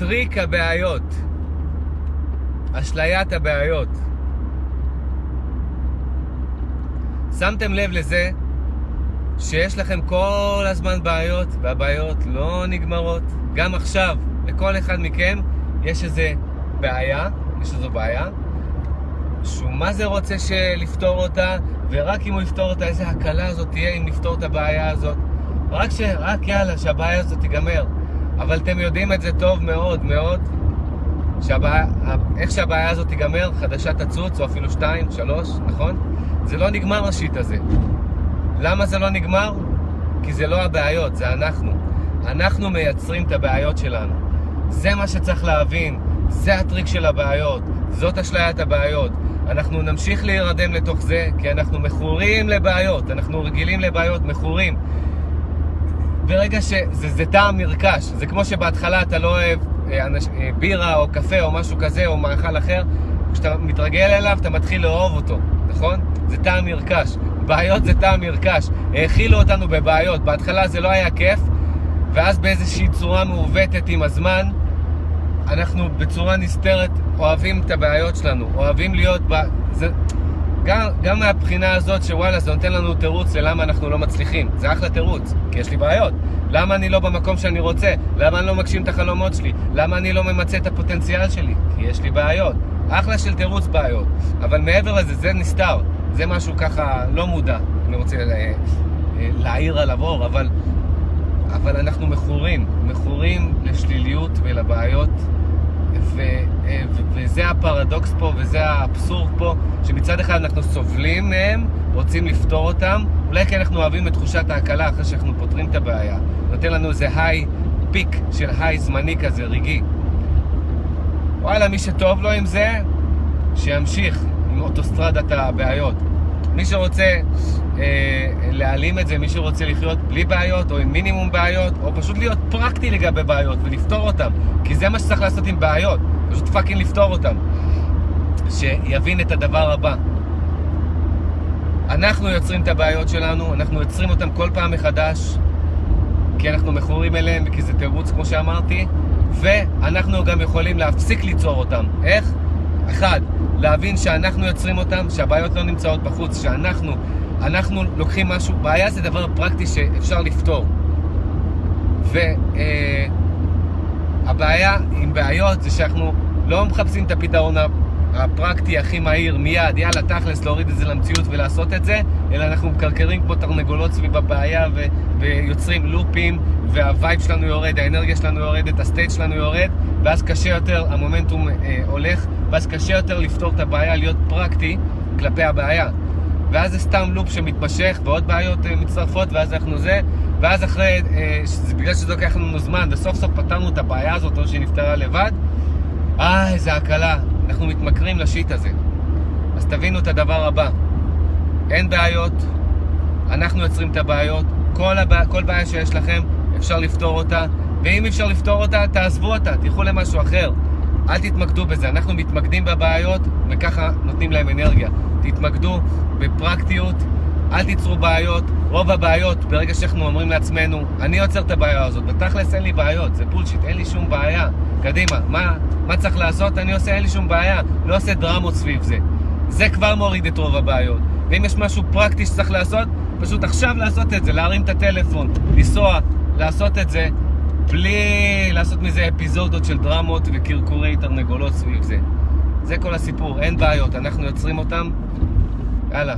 טריק הבעיות, אשליית הבעיות. שמתם לב לזה שיש לכם כל הזמן בעיות, והבעיות לא נגמרות. גם עכשיו, לכל אחד מכם יש איזה בעיה, יש איזו בעיה, שהוא מה זה רוצה לפתור אותה, ורק אם הוא יפתור אותה, איזה הקלה זאת תהיה אם נפתור את הבעיה הזאת. רק ש... רק יאללה, שהבעיה הזאת תיגמר. אבל אתם יודעים את זה טוב מאוד מאוד, שהבעיה, איך שהבעיה הזאת תיגמר, חדשה תצוץ, או אפילו שתיים, שלוש, נכון? זה לא נגמר השיט הזה. למה זה לא נגמר? כי זה לא הבעיות, זה אנחנו. אנחנו מייצרים את הבעיות שלנו. זה מה שצריך להבין, זה הטריק של הבעיות, זאת אשליית הבעיות. אנחנו נמשיך להירדם לתוך זה, כי אנחנו מכורים לבעיות, אנחנו רגילים לבעיות, מכורים. ברגע שזה זה טעם נרכש, זה כמו שבהתחלה אתה לא אוהב אה, אנש, אה, בירה או קפה או משהו כזה או מאכל אחר, כשאתה מתרגל אליו אתה מתחיל לאהוב אותו, נכון? זה טעם נרכש. בעיות זה טעם נרכש. האכילו אותנו בבעיות. בהתחלה זה לא היה כיף, ואז באיזושהי צורה מעוותת עם הזמן, אנחנו בצורה נסתרת אוהבים את הבעיות שלנו, אוהבים להיות ב... זה... גם, גם מהבחינה הזאת שוואלה, זה נותן לנו תירוץ ללמה אנחנו לא מצליחים. זה אחלה תירוץ, כי יש לי בעיות. למה אני לא במקום שאני רוצה? למה אני לא מגשים את החלומות שלי? למה אני לא ממצה את הפוטנציאל שלי? כי יש לי בעיות. אחלה של תירוץ בעיות. אבל מעבר לזה, זה נסתר. זה משהו ככה לא מודע, אני רוצה לה, אה, להעיר עליו אור, אבל, אבל אנחנו מכורים, מכורים לשליליות ולבעיות, ו, אה, ו, וזה הפרדוקס פה וזה האבסורד פה, שמצד אחד אנחנו סובלים מהם, רוצים לפתור אותם, אולי כי אנחנו אוהבים את תחושת ההקלה אחרי שאנחנו פותרים את הבעיה. נותן לנו איזה high, peak של high זמני כזה, רגעי. וואלה, מי שטוב לו עם זה, שימשיך. עם אוטוסטרדת הבעיות. מי שרוצה אה, להעלים את זה, מי שרוצה לחיות בלי בעיות או עם מינימום בעיות, או פשוט להיות פרקטי לגבי בעיות ולפתור אותן, כי זה מה שצריך לעשות עם בעיות, פשוט fucking לפתור אותן. שיבין את הדבר הבא. אנחנו יוצרים את הבעיות שלנו, אנחנו יוצרים אותן כל פעם מחדש, כי אנחנו מכורים אליהן וכי זה תירוץ כמו שאמרתי, ואנחנו גם יכולים להפסיק ליצור אותן. איך? אחד, להבין שאנחנו יוצרים אותם, שהבעיות לא נמצאות בחוץ, שאנחנו, אנחנו לוקחים משהו, בעיה זה דבר פרקטי שאפשר לפתור. והבעיה אה, עם בעיות זה שאנחנו לא מחפשים את הפתרון הפרקטי הכי מהיר, מיד, יאללה, תכלס, להוריד את זה למציאות ולעשות את זה, אלא אנחנו מקרקרים כמו תרנגולות סביב הבעיה ו- ויוצרים לופים, וה vibe שלנו יורד, האנרגיה שלנו יורדת, ה state שלנו יורד, ואז קשה יותר, המומנטום אה, הולך, ואז קשה יותר לפתור את הבעיה, להיות פרקטי כלפי הבעיה. ואז זה סתם לופ שמתמשך, ועוד בעיות אה, מצטרפות, ואז אנחנו זה, ואז אחרי, אה, שזה, בגלל שזה לוקח לנו זמן, וסוף סוף פתרנו את הבעיה הזאת, או שהיא נפתרה לבד, אה, איזה הקלה, אנחנו מתמכרים לשיט הזה. אז תבינו את הדבר הבא, אין בעיות, אנחנו יוצרים את הבעיות, כל, הבע... כל בעיה שיש לכם, אפשר לפתור אותה, ואם אפשר לפתור אותה, תעזבו אותה, תלכו למשהו אחר. אל תתמקדו בזה, אנחנו מתמקדים בבעיות וככה נותנים להם אנרגיה. תתמקדו בפרקטיות, אל תיצרו בעיות. רוב הבעיות, ברגע שאנחנו אומרים לעצמנו, אני יוצר את הבעיה הזאת, בתכלס אין לי בעיות, זה בולשיט, אין לי שום בעיה. קדימה, מה, מה צריך לעשות? אני עושה, אין לי שום בעיה, לא עושה דרמות סביב זה. זה כבר מוריד את רוב הבעיות. ואם יש משהו פרקטי שצריך לעשות, פשוט עכשיו לעשות את זה, להרים את הטלפון, לנסוע, לעשות את זה, בלי לעשות מזה אפיזודות של דרמות וקרקורי תרנגולות סביב זה. זה כל הסיפור, אין בעיות, אנחנו יוצרים אותם. יאללה,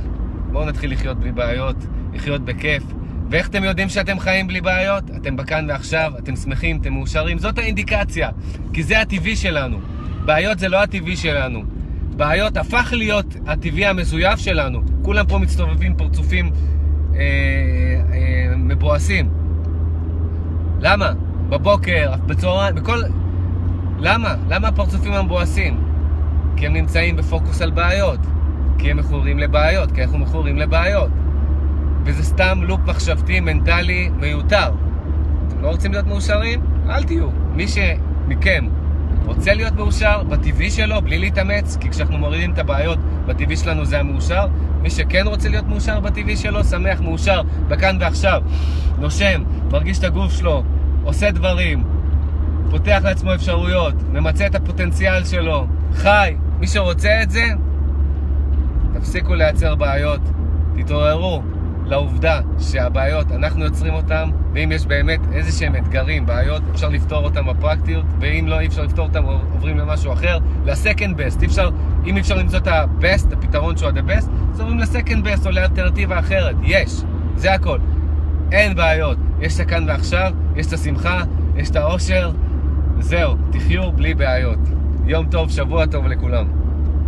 בואו נתחיל לחיות בלי בעיות, לחיות בכיף. ואיך אתם יודעים שאתם חיים בלי בעיות? אתם בכאן ועכשיו, אתם שמחים, אתם מאושרים, זאת האינדיקציה, כי זה הטבעי שלנו. בעיות זה לא הטבעי שלנו. בעיות הפך להיות הטבעי המזויף שלנו. כולם פה מצטובבים פרצופים אה, אה, מבואסים. למה? בבוקר, בצהריים, בכל... למה? למה הפרצופים המבואסים? כי הם נמצאים בפוקוס על בעיות. כי הם מכורים לבעיות, כי אנחנו מכורים לבעיות. וזה סתם לופ מחשבתי, מנטלי, מיותר. אתם לא רוצים להיות מאושרים? אל תהיו. מי שמכם רוצה להיות מאושר בטבעי שלו, בלי להתאמץ, כי כשאנחנו מורידים את הבעיות, בטבעי שלנו זה המאושר. מי שכן רוצה להיות מאושר בטבעי שלו, שמח, מאושר, בכאן ועכשיו. נושם, מרגיש את הגוף שלו, עושה דברים, פותח לעצמו אפשרויות, ממצה את הפוטנציאל שלו, חי. מי שרוצה את זה, תפסיקו לייצר בעיות, תתעוררו לעובדה שהבעיות, אנחנו יוצרים אותן, ואם יש באמת איזה שהם אתגרים, בעיות, אפשר לפתור אותם בפרקטיות, ואם לא, אי אפשר לפתור אותם, עוברים למשהו אחר, ל-second best. אי אפשר, אם אפשר למצוא את ה-best, הפתרון שהוא ה-the best, אז עוברים ל-second best או לאלטרנטיבה אחרת. יש, זה הכל. אין בעיות. יש את הכאן ועכשיו, יש את השמחה, יש את האושר, זהו, תחיו בלי בעיות. יום טוב, שבוע טוב לכולם.